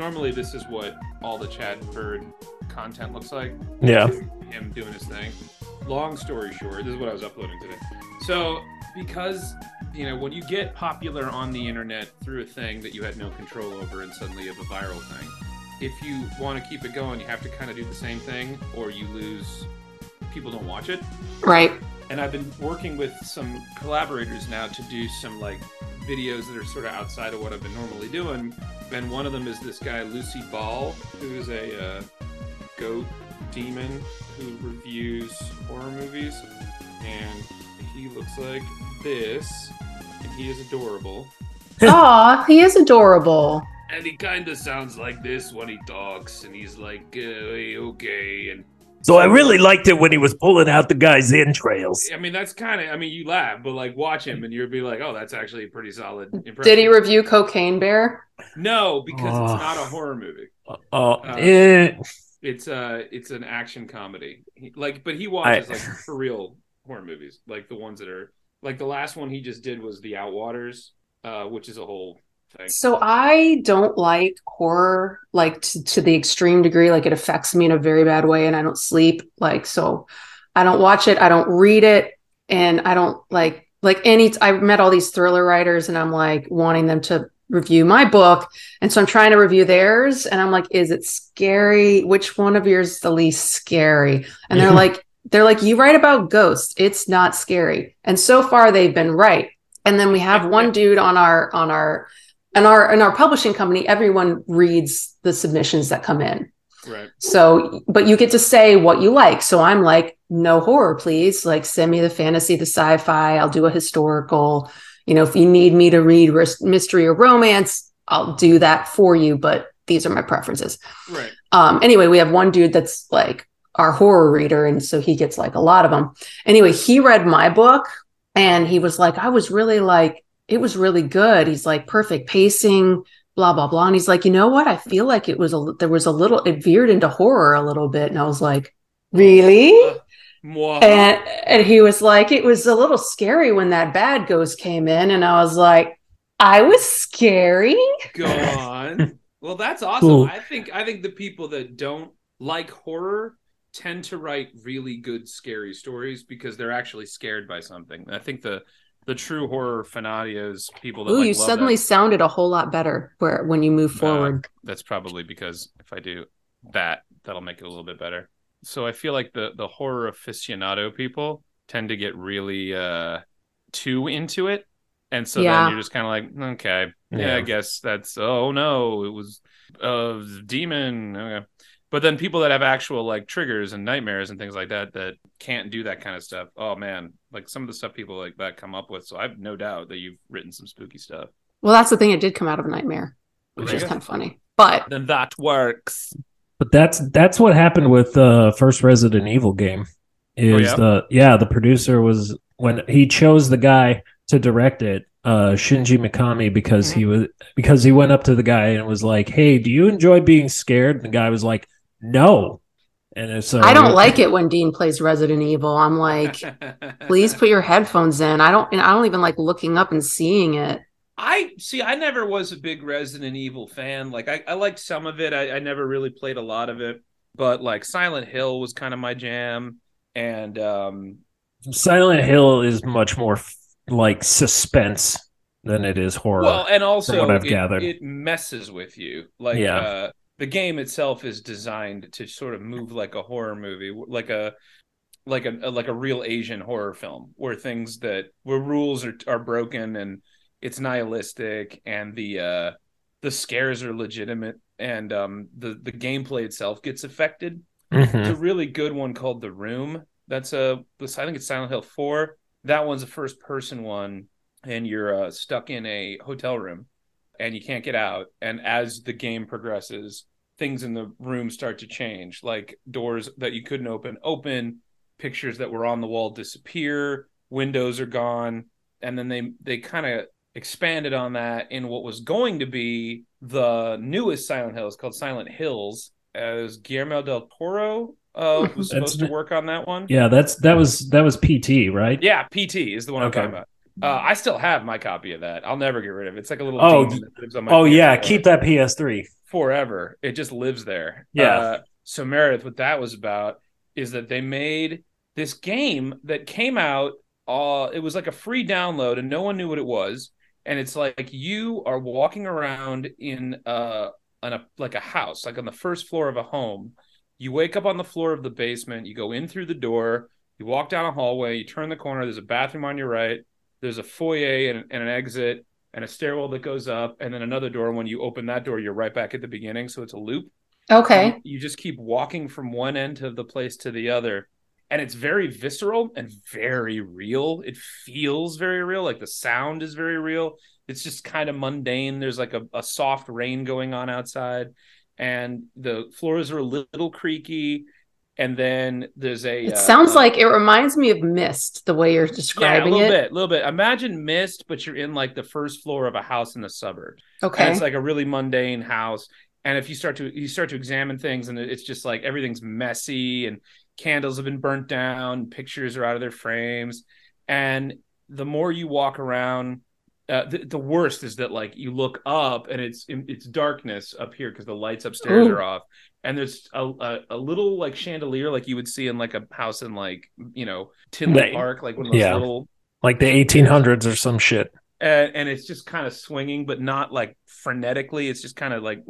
So normally this is what all the Chad Bird content looks like. Yeah. Him doing his thing. Long story short, this is what I was uploading today. So because you know when you get popular on the internet through a thing that you had no control over and suddenly you have a viral thing if you want to keep it going you have to kind of do the same thing or you lose people don't watch it Right. and I've been working with some collaborators now to do some like videos that are sort of outside of what I've been normally doing. And one of them is this guy Lucy Ball, who is a uh, goat demon who reviews horror movies, and he looks like this, and he is adorable. Aw, he is adorable. And he kind of sounds like this when he talks, and he's like, uh, okay, and So I really liked it when he was pulling out the guy's entrails. I mean, that's kind of. I mean, you laugh, but like watch him, and you'll be like, "Oh, that's actually a pretty solid impression." Did he review Cocaine Bear? No, because Oh. it's not a horror movie. Oh, Uh, eh. It's uh it's an action comedy. He, like, but he watches I- like for real horror movies, like the ones that are like the last one he just did was The Outwaters, uh, which is a whole thing. So I don't like horror like to, to the extreme degree. Like it affects me in a very bad way, and I don't sleep. Like so, I don't watch it. I don't read it, and I don't like like any. I met all these thriller writers, and I'm like wanting them to review my book, and so I'm trying to review theirs, and I'm like, is it scary? Which one of yours is the least scary? And they're like, they're like, you write about ghosts. It's not scary, and so far they've been right. And then we have one dude on our on our and our in our publishing company everyone reads the submissions that come in. Right. so but you get to say what you like. So i'm like no horror please. Like send me the fantasy the sci-fi. I'll do a historical. You know if you need me to read mystery or romance i'll do that for you but these are my preferences. Right. um anyway we have one dude that's like our horror reader and so he gets like a lot of them anyway he read my book and he was like i was really like it was really good. He's like perfect pacing blah blah blah. And he's like you know what? I feel like it was a there was a little it veered into horror a little bit. And i was like really? And and he was like it was a little scary when that bad ghost came in. And i was like i was scary? Go on. Well, that's awesome. Cool. I think I think the people that don't like horror tend to write really good scary stories because they're actually scared by something. I think the the true horror fanatios, people that Ooh, like, you love suddenly that, sounded a whole lot better where when you move Uh, forward that's probably because if I do that, that'll make it a little bit better. So I feel like the the horror aficionado people tend to get really uh too into it. And so Yeah. then you're just kind of like, okay, yeah, Yeah. I guess that's oh no, it was a demon. Okay. But then people that have actual like triggers and nightmares and things like that that can't do that kind of stuff. Oh man, like some of the stuff people like that come up with. So I've no doubt that you've written some spooky stuff. well that's the thing it did come out of a nightmare which is kind of funny but Then that works. But that's that's what happened with the first Resident Evil game. Is Oh, yeah? the yeah the producer was when he chose the guy to direct it, uh, Shinji Mikami, because he was because he went up to the guy and was like, "Hey, do you enjoy being scared?" And the guy was like, "No." And it's, uh, I don't like it when Dean plays Resident Evil. I'm like, please put your headphones in. I don't. and I don't even like looking up and seeing it. I see. I never was a big Resident Evil fan. Like, I, I liked some of it. I, I never really played a lot of it. But like Silent Hill was kind of my jam, and um, Silent Hill is much more f- like suspense than it is horror. well, and also what I've it, gathered. it messes with you. Like, Yeah. uh, the game itself is designed to sort of move like a horror movie, like a like a like a real Asian horror film, where things that where rules are are broken and it's nihilistic, and the uh the scares are legitimate, and um the the gameplay itself gets affected. Mhm. It's a really good one called The Room. That's a I think it's Silent Hill 4. That one's a first person one and you're uh, stuck in a hotel room and you can't get out and as the game progresses things in the room start to change like doors that you couldn't open open pictures that were on the wall disappear windows are gone and then they they kind of expanded on that in what was going to be the newest Silent Hill. It's called Silent Hills. As Guillermo del Toro uh, was supposed to work on that one. yeah, that's that was that was PT, right? Yeah, PT is the one Okay. I'm talking about. Uh, I still have my copy of that. I'll never get rid of it. It's like a little Oh, demon that lives on my Oh yeah, keep that PS3. Forever. It just lives there. Yeah. Uh, so Meredith, what that was about is that they made this game that came out. Uh, it was like a free download, and no one knew what it was. And it's like you are walking around in uh on a like a house, like on the first floor of a home. You wake up on the floor of the basement. You go in through the door. You walk down a hallway. You turn the corner. There's a bathroom on your right. There's a foyer and, and an exit and a stairwell that goes up, and then another door. When you open that door, you're right back at the beginning. So it's a loop. Okay. And you just keep walking from one end of the place to the other. And it's very visceral and very real. It feels very real. Like the sound is very real. It's just kind of mundane. There's like a, a soft rain going on outside, and the floors are a little creaky. And then there's a. It uh, sounds like it reminds me of Myst, the way you're describing yeah, a little it. bit, a little bit. Imagine Myst, but you're in like the first floor of a house in the suburbs. Okay. And it's like a really mundane house. And if you start to you start to examine things, and it's just like everything's messy, and candles have been burnt down, pictures are out of their frames, and the more you walk around, uh, the, the worst is that like you look up and it's it's darkness up here because the lights upstairs Ooh. are off, and there's a, a a little like chandelier like you would see in like a house in like you know Tinley Right. Park, like one of those Yeah. little Like the 1800s or some shit. and, and it's just kind of swinging, but not like frenetically. It's just kind of like,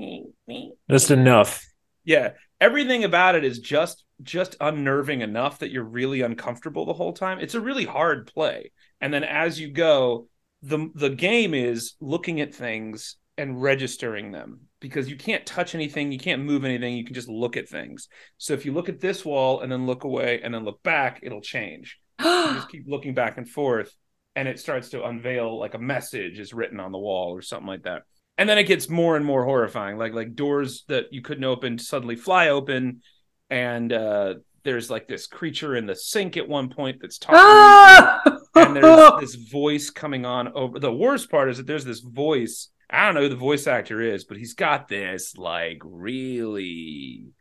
Just enough. yeah. Everything about it is just just unnerving enough that you're really uncomfortable the whole time. It's a really hard play, and then as you go, the the game is looking at things and registering them because you can't touch anything, you can't move anything, you can just look at things. So if you look at this wall and then look away and then look back, it'll change you just keep looking back and forth and it starts to unveil like a message is written on the wall or something like that and then it gets more and more horrifying like like doors that you couldn't open suddenly fly open and uh there's like this creature in the sink at one point that's talking! and there's this voice coming on over the worst part is that there's this voice i don't know who the voice actor is but he's got this like really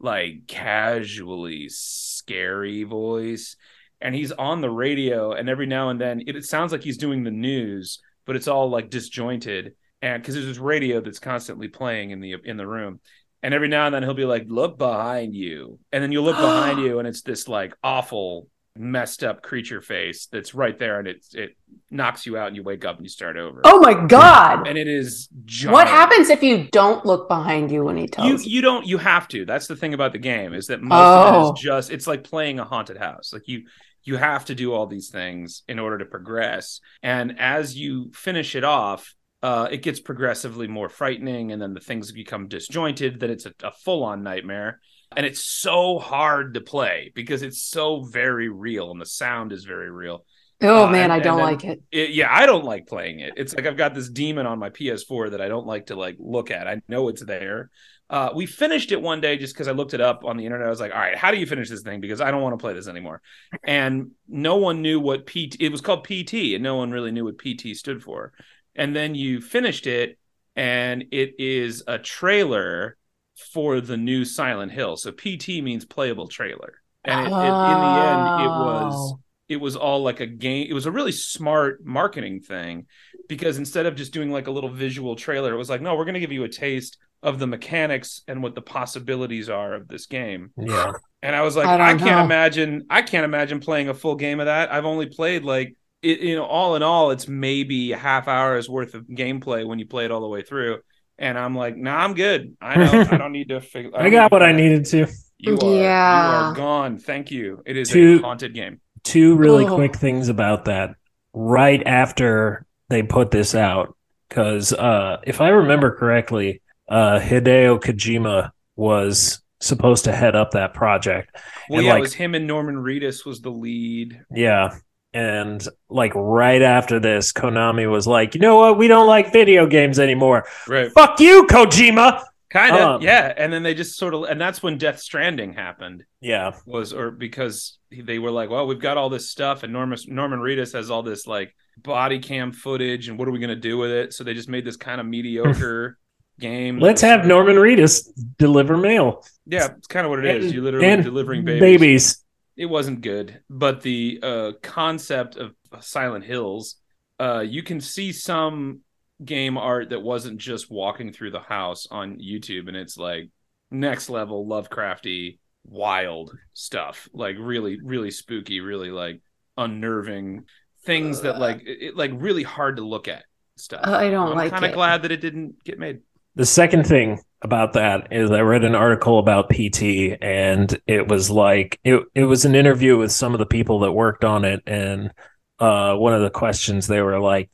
like casually scary voice. And he's on the radio and every now and then it, it sounds like he's doing the news but it's all like disjointed. And because there's this radio that's constantly playing in the in the room. And every now and then he'll be like look behind you. And then you look behind you and it's this like awful messed up creature face that's right there and it it knocks you out and you wake up and you start over oh my god. and it is What happens if you don't look behind you when he tells you you? you don't you have to that's the thing about the game is that most Oh. of it is just it's like playing a haunted house like you you have to do all these things in order to progress and as you finish it off uh, it gets progressively more frightening and then the things become disjointed then it's a, a full-on nightmare and it's so hard to play because it's so very real and the sound is very real Oh Uh, man, and- I don't like it. it, yeah, I don't like playing it. It's like I've got this demon on my PS4 that I don't like to like look at. I know it's there. Uh, we finished it one day just because I looked it up on the internet. I was like, all right, how do you finish this thing? Because I don't want to play this anymore. And no one knew what PT. It was called PT, and no one really knew what PT stood for. And then you finished it, and it is a trailer for the new Silent Hill. So PT means playable trailer. And it, it, in the end, it was Oh. it was all like a game it was a really smart marketing thing because instead of just doing like a little visual trailer it was like no we're going to give you a taste of the mechanics and what the possibilities are of this game Yeah. and i was like I i, can't know. imagine i can't imagine playing a full game of that i've only played like it, you know all in all it's maybe a half hour's worth of gameplay when you play it all the way through and i'm like nah i'm good i know i don't need to figure I got what I needed to. you are yeah. you Yeah. are gone thank you it is Two- a haunted game Two really Oh. quick things about that. Right after they put this out, because uh, if I remember correctly, uh, Hideo Kojima was supposed to head up that project. Well, And, yeah, like- it was him and Norman Reedus was the lead. Yeah. And like right after this, Konami was like, you know what? We don't like video games anymore. Right. Fuck you, Kojima. Kind of. Um, yeah. And then they just sort of, and that's when Death Stranding happened. Yeah. Was or because they were like, well, we've got all this stuff, and Norman Norman Reedus has all this like body cam footage, and what are we gonna do with it? So they just made this kind of mediocre game. Let's have Norman Reedus deliver mail. Yeah, it's kind of what it is. You're literally and delivering babies. Babies. It wasn't good, but the uh, concept of Silent Hills uh, you can see some game art that wasn't just walking through the house on YouTube, and it's like next level Lovecrafty, wild stuff, like really, really spooky, really like unnerving things that like it, like really hard to look at stuff. I don't I'm like kind of glad that it didn't get made. The second thing about that is I read an article about PT and it was like it it was an interview with some of the people that worked on it and uh one of the questions they were like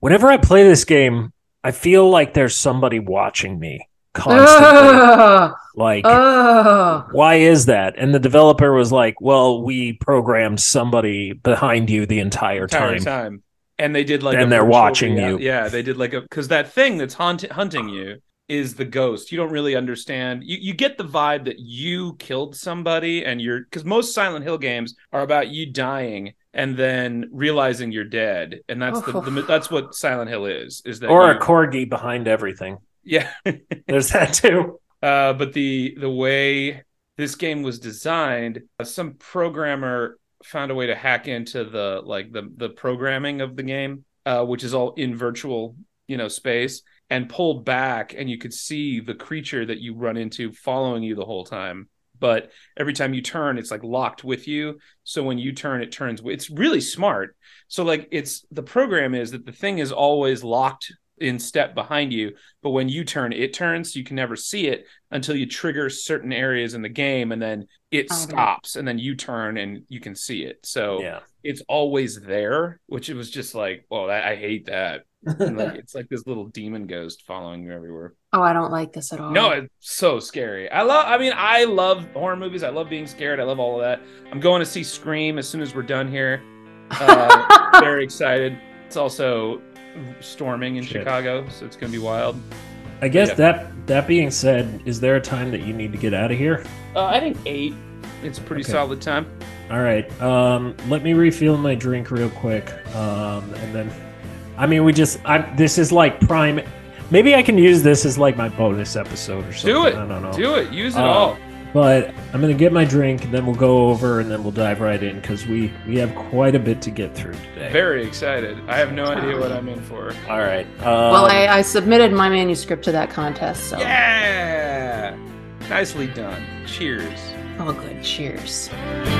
whenever I play this game I feel like there's somebody watching me constantly Ugh, like ugh. why is that and the developer was like well we programmed somebody behind you the entire entire time time. And they did like, And a they're watching rea- you. Yeah, they did like a because that thing that's haunt- hunting you is the ghost. You don't really understand. You you get the vibe that you killed somebody, and you're because most Silent Hill games are about you dying and then realizing you're dead, and that's the, the that's what Silent Hill is. Is that or you- a corgi behind everything yeah. there's that too Uh, but the the way this game was designed, uh, some programmer found a way to hack into the like the the programming of the game, uh, which is all in virtual, you know, space, and pulled back, and you could see the creature that you run into following you the whole time. But every time you turn, it's like locked with you. So when you turn, it turns. It's really smart. So like it's the program is that the thing is always locked in step behind you, but when you turn, it turns. So you can never see it until you trigger certain areas in the game, and then it oh, Okay. stops, and then you turn and you can see it. So yeah it's always there, which it was just like, well, that, I hate that. And, like, it's like this little demon ghost following you everywhere. Oh, I don't like this at all. No, it's so scary. I love. I mean, I love horror movies. I love being scared. I love all of that. I'm going to see Scream as soon as we're done here. Uh, very excited. It's also storming in Shit. Chicago, so it's gonna be wild. I guess Yeah. that that being said, is there a time that you need to get out of here? Uh, I think eight. It's a pretty Okay. solid time. All right. Um, let me refill my drink real quick. Um, and then, I mean, we just, I this is like prime. Maybe I can use this as like my bonus episode or something. Do it. I don't know. Do it. Use it Uh, all. But I'm gonna get my drink, and then we'll go over, and then we'll dive right in because we we have quite a bit to get through today. Very excited. I have no idea what I'm in for. All right. Um, well, I, I submitted my manuscript to that contest, so Yeah. Nicely done. Cheers. all good. Cheers. Cheers.